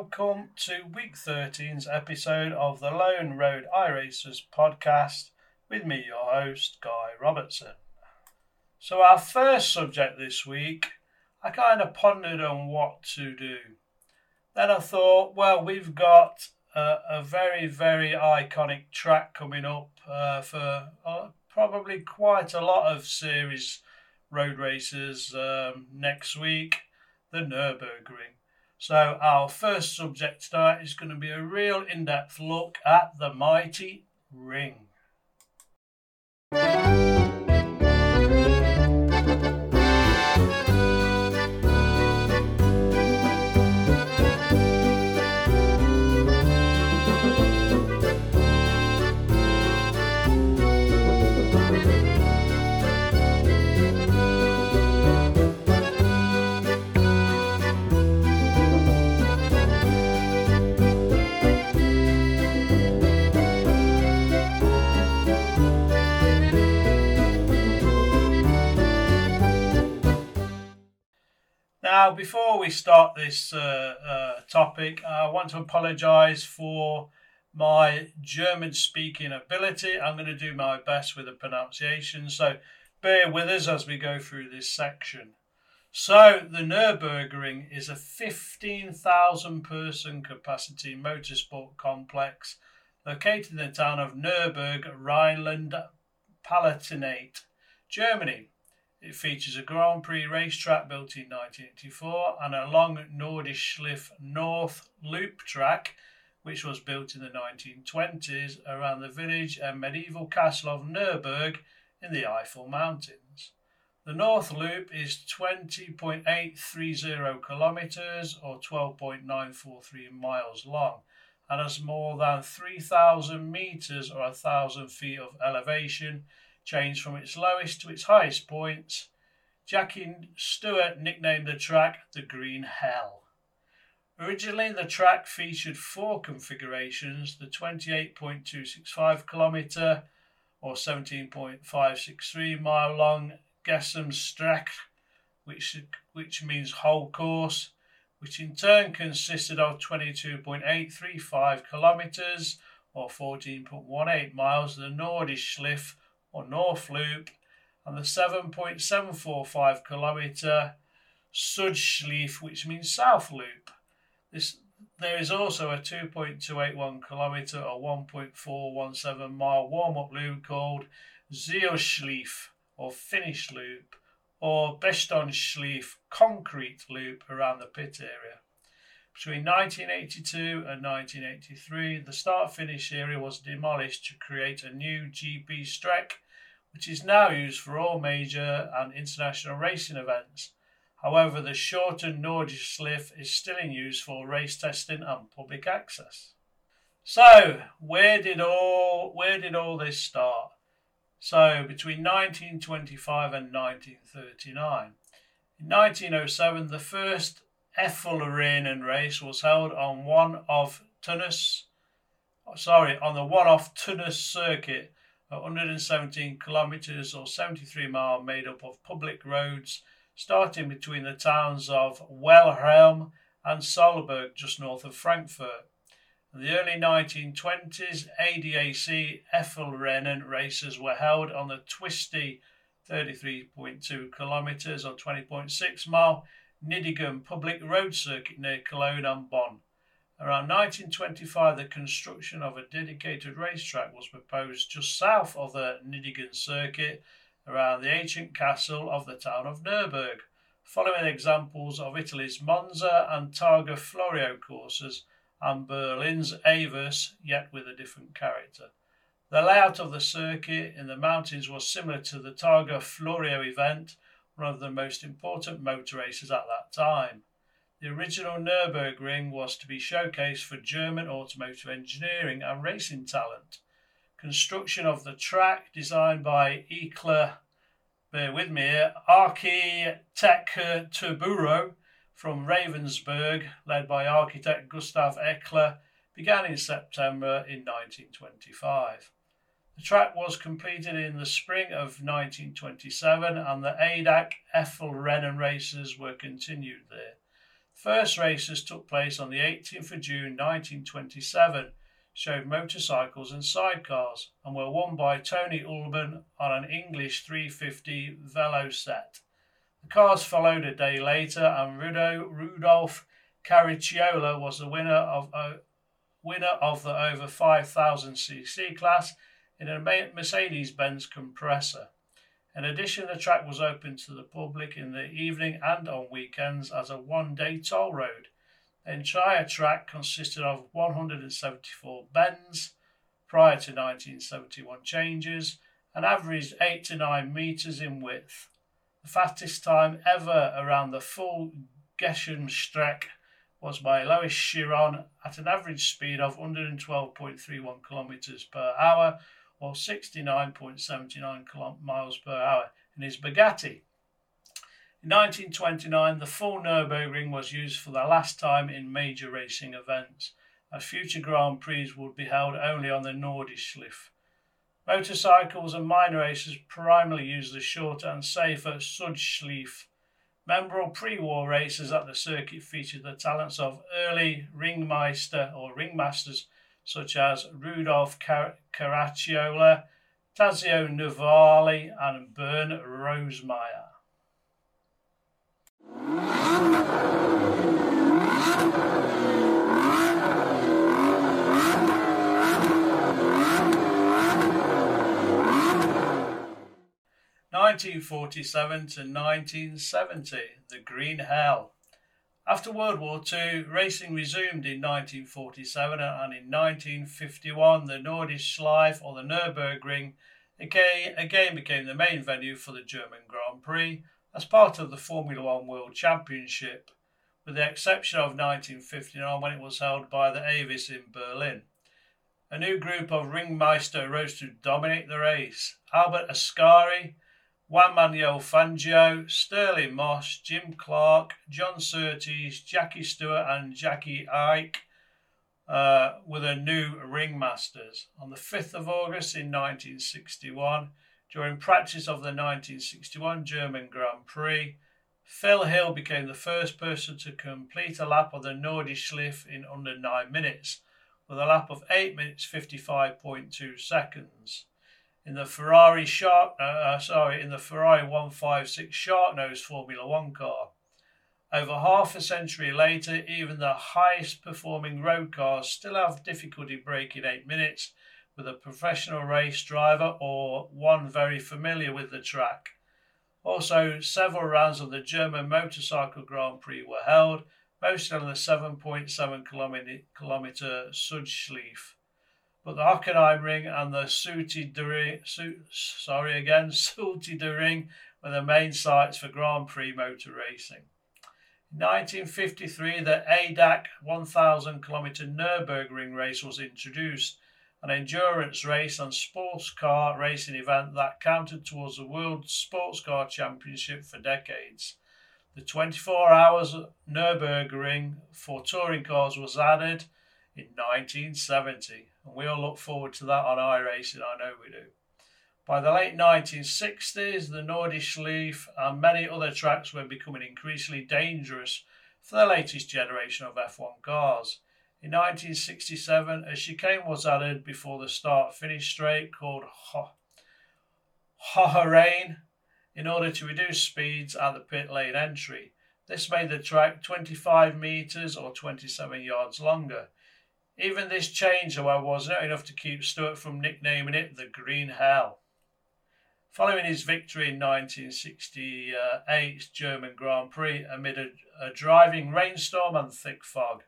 welcome to week 13's episode of the Lone Road iRacers podcast with me, your host, Guy Robertson. So, our first subject this week, I kind of pondered on what to do. Then I thought, well, we've got a, a very, very iconic track coming up uh, for uh, probably quite a lot of series road races um, next week the Nürburgring. So, our first subject tonight is going to be a real in depth look at the mighty ring. Now, before we start this uh, uh, topic, I want to apologise for my German speaking ability. I'm going to do my best with the pronunciation, so bear with us as we go through this section. So, the Nürburgring is a 15,000 person capacity motorsport complex located in the town of Nürburg, Rhineland Palatinate, Germany. It features a Grand Prix racetrack built in 1984 and a long Nordschleife North Loop track, which was built in the 1920s around the village and medieval castle of Nuremberg in the Eifel Mountains. The North Loop is 20.830 kilometres or 12.943 miles long and has more than 3,000 metres or 1,000 feet of elevation changed from its lowest to its highest points. Jackie Stewart nicknamed the track the Green Hell. Originally, the track featured four configurations the 28.265 kilometre or 17.563 mile long Gesamtstrecke, which, which means whole course, which in turn consisted of 22.835 kilometres or 14.18 miles the Nordschleife or North Loop and the 7.745 kilometre Südschleife, which means South Loop. This, there is also a 2.281 kilometre or 1.417 mile warm up loop called Zielschleife or Finish Loop or Betonschleife concrete loop around the pit area. Between 1982 and 1983, the start finish area was demolished to create a new GP Strecke, which is now used for all major and international racing events. However, the shortened Nordschleife is still in use for race testing and public access. So, where did all where did all this start? So, between 1925 and 1939. In 1907, the first Effelrennen race was held on one of Tunis, sorry, on the one-off Tunis circuit, uh, 117 kilometres or 73 miles made up of public roads, starting between the towns of Wilhelm and Solberg, just north of Frankfurt. In the early 1920s, ADAC Effelrennen races were held on the twisty 33.2 kilometres or 20.6 mile Nideggen public road circuit near Cologne and Bonn. Around 1925, the construction of a dedicated racetrack was proposed just south of the Nideggen circuit around the ancient castle of the town of Nuremberg, following examples of Italy's Monza and Targa Florio courses and Berlin's AVUS, yet with a different character. The layout of the circuit in the mountains was similar to the Targa Florio event one of the most important motor races at that time. The original Nürburgring was to be showcased for German automotive engineering and racing talent. Construction of the track, designed by Ekler, bear with me here, Architekturbüro from Ravensburg, led by architect Gustav Ekler, began in September in 1925. The track was completed in the spring of 1927 and the ADAC Effelrennen races were continued there. First races took place on the 18th of June 1927, showed motorcycles and sidecars, and were won by Toni Ulmen on an English 350 Velocette. The cars followed a day later, and Rudo, Rudolf Caracciola was the winner of uh, winner of the over 5,000cc class in a Mercedes-Benz compressor. In addition, the track was open to the public in the evening and on weekends as a one-day toll road. The entire track consisted of 174 bends prior to 1971 changes and averaged 8 to 9 metres in width. The fastest time ever around the full Geshenstreck was by Louis Chiron at an average speed of 112.31 kilometres per hour or 69.79 miles per hour in his Bugatti. In 1929, the full Nürburgring was used for the last time in major racing events, as future Grand Prix would be held only on the Nordschleife. Motorcycles and minor racers primarily used the shorter and safer Südschleife. Memorable pre-war races at the circuit featured the talents of early ringmeister or ringmasters such as Rudolf Car- Caracciola, Tazio Nuvolari, and Bernd Rosemeyer. 1947 to 1970, the Green Hell. After World War II, racing resumed in 1947 and in 1951 the Nordschleife or the Nürburgring again, again became the main venue for the German Grand Prix as part of the Formula One World Championship, with the exception of 1959 when it was held by the AVUS in Berlin. A new group of ringmeister rose to dominate the race. Albert Ascari, Juan Manuel Fangio, Stirling Moss, Jim Clark, John Surtees, Jackie Stewart, and Jacky Ickx uh, were the new ringmasters. On the 5th of August in 1961, during practice of the 1961 German Grand Prix, Phil Hill became the first person to complete a lap of the Nordschleife in under 9 minutes, with a lap of 8 minutes 55.2 seconds in the Ferrari Shark, uh, uh, sorry, in the Ferrari 156 Sharknose Formula One car. Over half a century later, even the highest performing road cars still have difficulty breaking eight minutes with a professional race driver or one very familiar with the track. Also, several rounds of the German Motorcycle Grand Prix were held, mostly on the 7.7 kilometer Südschleife but the Hockenheimring and the Suti de Ring, Su, sorry again, Suti de Ring were the main sites for Grand Prix motor racing. In 1953, the ADAC 1000 kilometer Nürburgring race was introduced, an endurance race and sports car racing event that counted towards the World Sports Car Championship for decades. The 24 hours Nürburgring for touring cars was added in 1970 and we all look forward to that on iRacing, I know we do. By the late 1960s, the Nordschleife and many other tracks were becoming increasingly dangerous for the latest generation of F1 cars. In 1967, a chicane was added before the start finish straight called Hohenrain in order to reduce speeds at the pit lane entry. This made the track 25 metres or 27 yards longer. Even this change, however, was not enough to keep Stewart from nicknaming it the Green Hell. Following his victory in 1968's German Grand Prix amid a, a driving rainstorm and thick fog.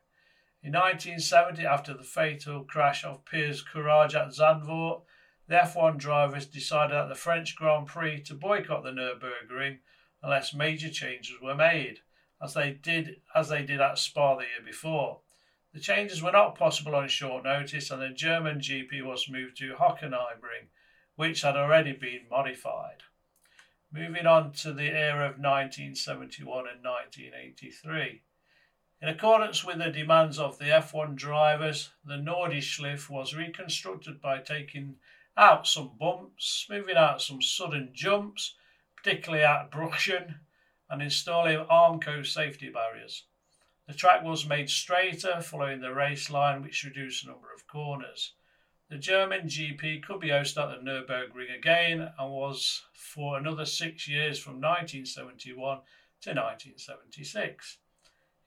In 1970, after the fatal crash of Piers Courage at Zandvoort, the F1 drivers decided at the French Grand Prix to boycott the Nürburgring unless major changes were made, as they did as they did at Spa the year before. The changes were not possible on short notice, and the German GP was moved to Hockenheimring, which had already been modified. Moving on to the era of 1971 and 1983. In accordance with the demands of the F1 drivers, the Nordschleife was reconstructed by taking out some bumps, moving out some sudden jumps, particularly at Brünnchen, and installing Armco safety barriers. The track was made straighter following the race line, which reduced the number of corners. The German GP could be hosted at the Nürburgring again and was for another six years from 1971 to 1976.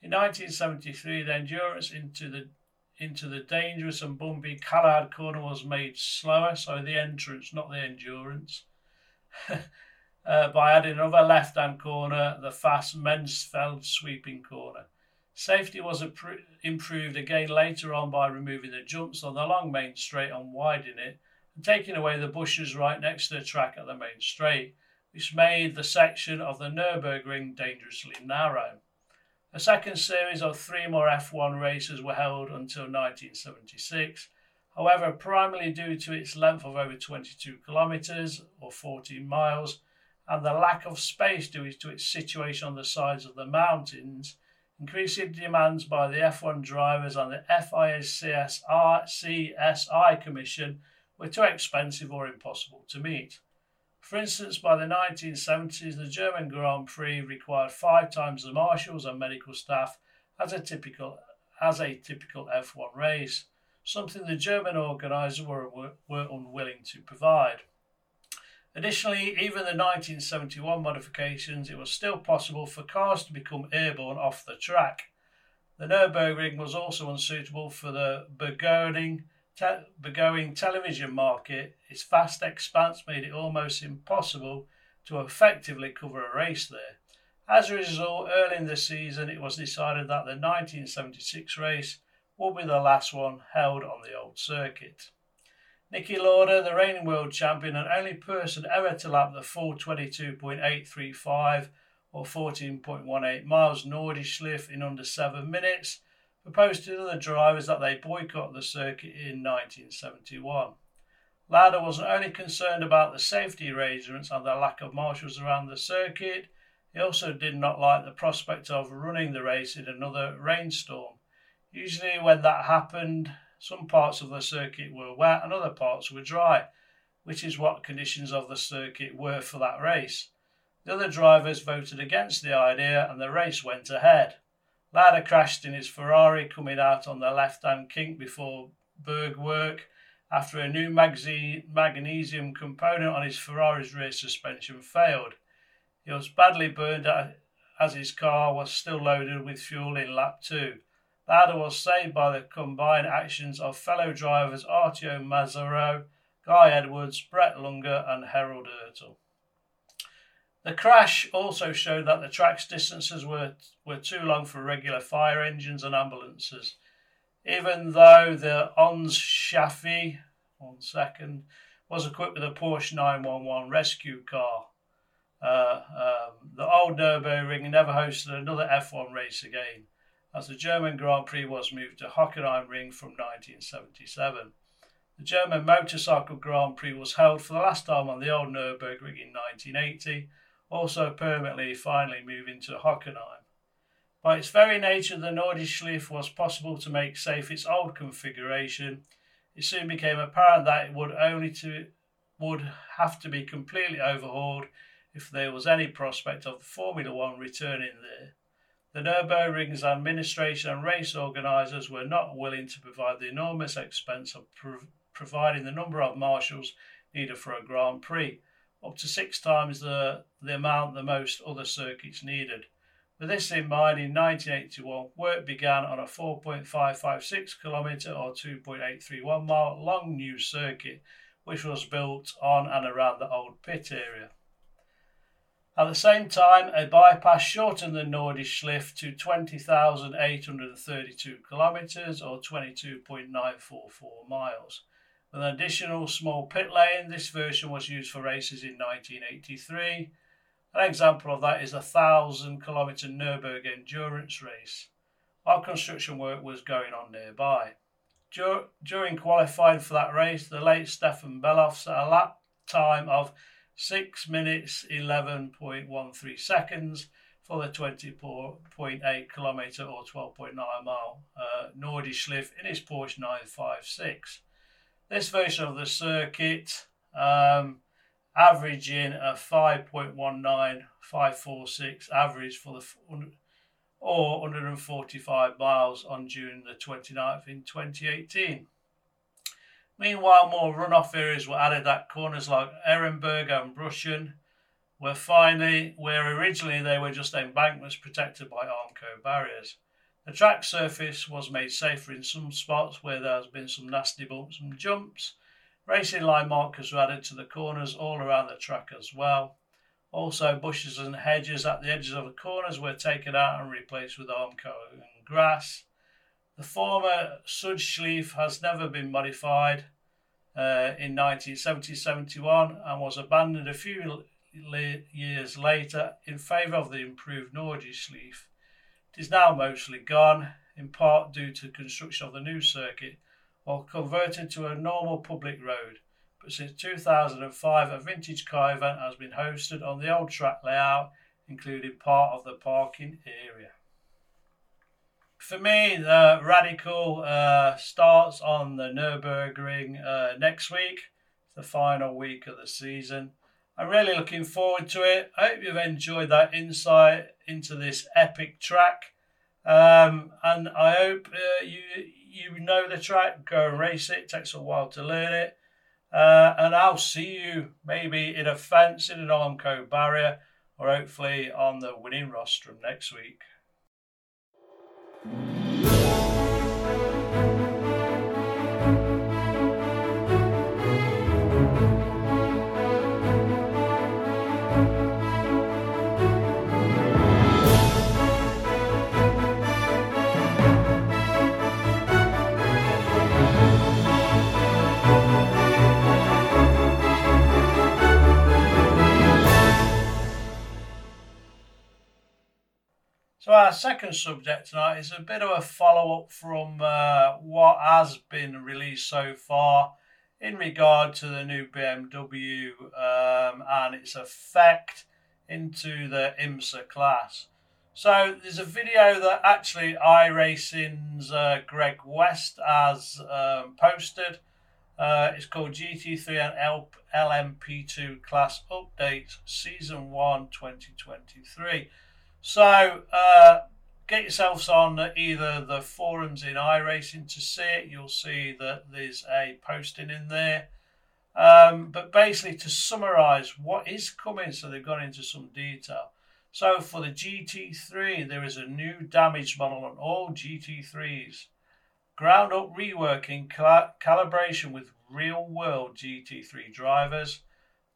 In 1973, the endurance into the into the dangerous and bumpy Callard corner was made slower, so the entrance, not the endurance, uh, by adding another left hand corner, the fast Metzgesfeld sweeping corner. Safety was improved again later on by removing the jumps on the long main straight and widening it, and taking away the bushes right next to the track at the main straight, which made the section of the Nürburgring dangerously narrow. A second series of three more F1 races were held until 1976. However, primarily due to its length of over 22 kilometres or 14 miles and the lack of space due to its situation on the sides of the mountains, increasing demands by the F1 drivers and the FIA-CSI Commission were too expensive or impossible to meet. For instance, by the 1970s, the German Grand Prix required five times the marshals and medical staff as a typical as a typical F1 race, something the German organisers were, were unwilling to provide. Additionally, even the 1971 modifications, it was still possible for cars to become airborne off the track. The Nürburgring was also unsuitable for the burgeoning te- going television market, its vast expanse made it almost impossible to effectively cover a race there. As a result, early in the season, it was decided that the 1976 race would be the last one held on the old circuit. Niki Lauda, the reigning world champion and only person ever to lap the full 22.835 or 14.18 miles Nordschleife in under seven minutes, proposed to the drivers that they boycott the circuit in 1971. Lauda wasn't only concerned about the safety arrangements and the lack of marshals around the circuit, he also did not like the prospect of running the race in another rainstorm. Usually, when that happened, some parts of the circuit were wet and other parts were dry, which is what conditions of the circuit were for that race. The other drivers voted against the idea and the race went ahead. Lauda crashed in his Ferrari coming out on the left hand kink before Bergwerk after a new magnesium component on his Ferrari's rear suspension failed. He was badly burned as his car was still loaded with fuel in lap 2. Lauda was saved by the combined actions of fellow drivers Arturo Merzario, Guy Edwards, Brett Lunger, and Harald Ertl. The crash also showed that the track's distances were, were too long for regular fire engines and ambulances. Even though the Ons Shafi, one second, was equipped with a Porsche 911 rescue car. Uh, um, the old Nürburgring never hosted another F1 race again, as the German Grand Prix was moved to Hockenheimring from 1977. The German Motorcycle Grand Prix was held for the last time on the old Nürburgring in 1980 also permanently finally moving to Hockenheim. By its very nature, the Nordschleife was possible to make safe its old configuration. It soon became apparent that it would only to would have to be completely overhauled if there was any prospect of the Formula One returning there. The Nürburgring's administration and race organisers were not willing to provide the enormous expense of prov- providing the number of marshals needed for a Grand Prix, up to six times the, the amount the most other circuits needed. With this in mind, in 1981, work began on a 4.556 kilometre or 2.831 mile long new circuit, which was built on and around the old pit area. At the same time, a bypass shortened the Nordschleife to 20,832 kilometres or 22.944 miles. With an additional small pit lane, this version was used for races in 1983. An example of that is a 1,000 kilometre Nürburgring endurance race, while construction work was going on nearby. Dur- during qualifying for that race, the late Stefan Bellof set a lap time of 6 minutes 11.13 seconds for the 20.8 kilometre or 12.9 mile uh, Nordschleife in his Porsche 956 this version of the circuit um, averaging a 5.19546 average for the or 145 miles on June the 29th in 2018. Meanwhile, more runoff areas were added at corners like Aremberg and Brünnchen, where finally, where originally they were just embankments protected by Armco barriers. The track surface was made safer in some spots where there has been some nasty bumps and jumps. Racing line markers were added to the corners all around the track as well. Also, bushes and hedges at the edges of the corners were taken out and replaced with Armco and grass. The former Südschleife has never been modified uh, in 1970-71 and was abandoned a few years later in favour of the improved Nordschleife. It is now mostly gone, in part due to construction of the new circuit, while converted to a normal public road. But since 2005, a vintage car event has been hosted on the old track layout, including part of the parking area. For me, the Radical uh, starts on the Nürburgring uh, next week, the final week of the season. I'm really looking forward to it. I hope you've enjoyed that insight into this epic track. Um, and I hope uh, you you know the track, go and race it. it takes a while to learn it. Uh, and I'll see you maybe in a fence in an Armco barrier or hopefully on the winning rostrum next week. So our second subject tonight is a bit of a follow-up from uh, what has been released so far in regard to the new BMW um, and its effect into the IMSA class. So there's a video that actually iRacing's uh, Greg West has um, posted. Uh, it's called GT3 and L- LMP2 Class Update Season 1 2023. So uh, get yourselves on either the forums in iRacing to see it. You'll see that there's a posting in there. Um, but basically, to summarize what is coming, so they've gone into some detail. So for the GT3, there is a new damage model on all GT3s. Ground up reworking cal- calibration with real world GT3 drivers.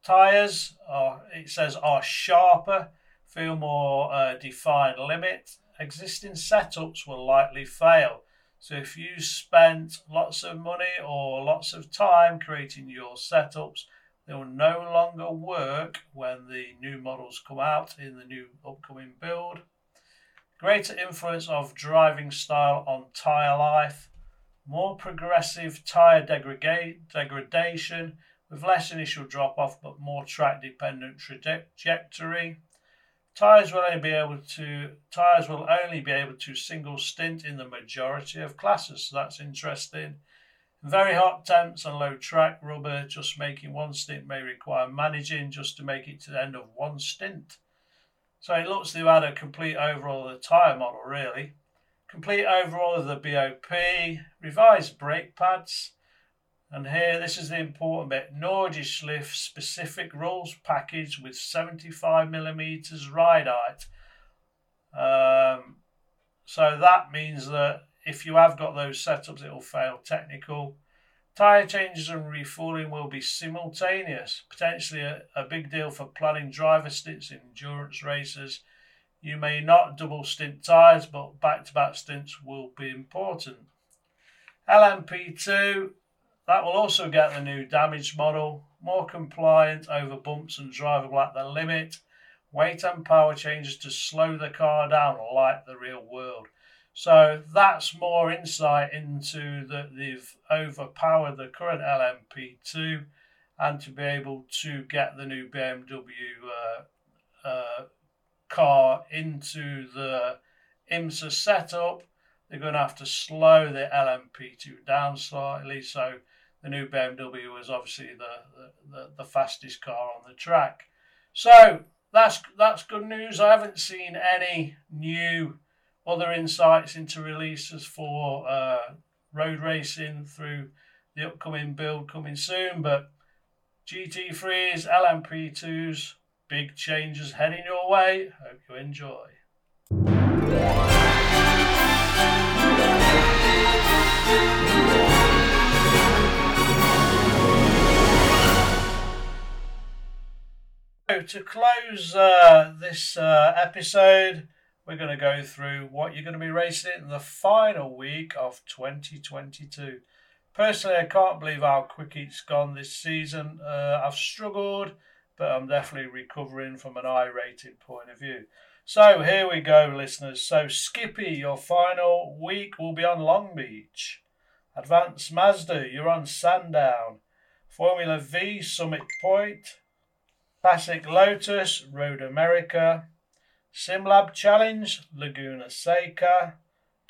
Tyres are, it says, are sharper feel more uh, defined limit, existing setups will likely fail. So if you spent lots of money or lots of time creating your setups, they will no longer work when the new models come out in the new upcoming build. Greater influence of driving style on tyre life, more progressive tyre degradation with less initial drop off but more track dependent trajectory Tires will only be able to tires will only be able to single stint in the majority of classes. So that's interesting. very hot temps and low track rubber, just making one stint may require managing just to make it to the end of one stint. So it looks they've had a complete overhaul of the tyre model, really. Complete overhaul of the BOP, revised brake pads, and here, this is the important bit. Nordschleife specific rules package with 75 millimeters ride height. Um, so that means that if you have got those setups, it will fail technical. Tyre changes and refueling will be simultaneous, potentially a, a big deal for planning driver stints in endurance races. You may not double stint tyres, but back to back stints will be important. LMP2 that will also get the new damage model, more compliant over bumps and drivable at the limit, weight and power changes to slow the car down like the real world. So that's more insight into that they've overpowered the current LMP2 and to be able to get the new BMW uh, uh, car into the IMSA setup, they're going to have to slow the LMP2 down slightly. So the new BMW was obviously the, the, the, fastest car on the track. So that's that's good news. I haven't seen any new other insights into releases for uh, road racing through the upcoming build coming soon. But GT3s, LMP2s, big changes heading your way. Hope you enjoy. To close uh, this uh, episode, we're going to go through what you're going to be racing in the final week of 2022. Personally, I can't believe how quick it's gone this season. Uh, I've struggled, but I'm definitely recovering from an I rated point of view. So here we go, listeners. So, Skippy, your final week will be on Long Beach. Advanced Mazda, you're on Sandown. Formula V, Summit Point. Classic Lotus, Road America. SimLab Challenge, Laguna Seca.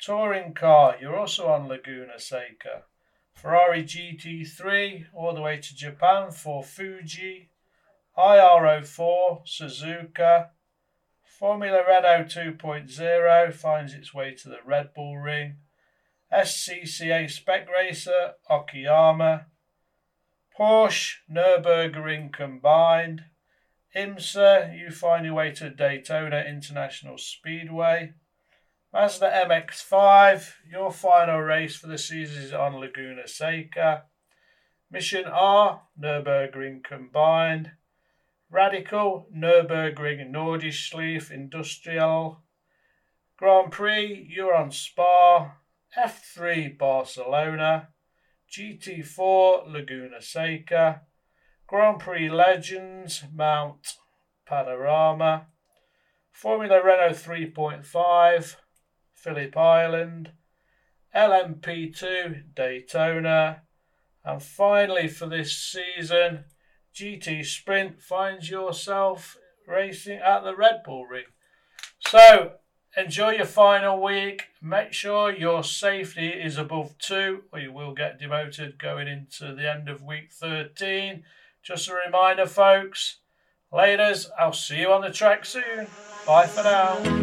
Touring Car, you're also on Laguna Seca. Ferrari GT3 all the way to Japan for Fuji. IR04 Suzuka. Formula Renault 2.0 finds its way to the Red Bull Ring. SCCA Spec Racer Okayama. Porsche Nürburgring combined. IMSA, you find your way to Daytona International Speedway. Mazda MX5, your final race for the season is on Laguna Seca. Mission R, Nürburgring combined. Radical, Nürburgring Nordschleife Industrial. Grand Prix, you're on Spa. F3, Barcelona. GT4, Laguna Seca. Grand Prix Legends, Mount Panorama, Formula Renault 3.5, Phillip Island, LMP2, Daytona, and finally for this season, GT Sprint finds yourself racing at the Red Bull Ring. So, enjoy your final week. Make sure your safety is above two, or you will get demoted going into the end of week 13. Just a reminder, folks. Laters, I'll see you on the track soon. Bye for now.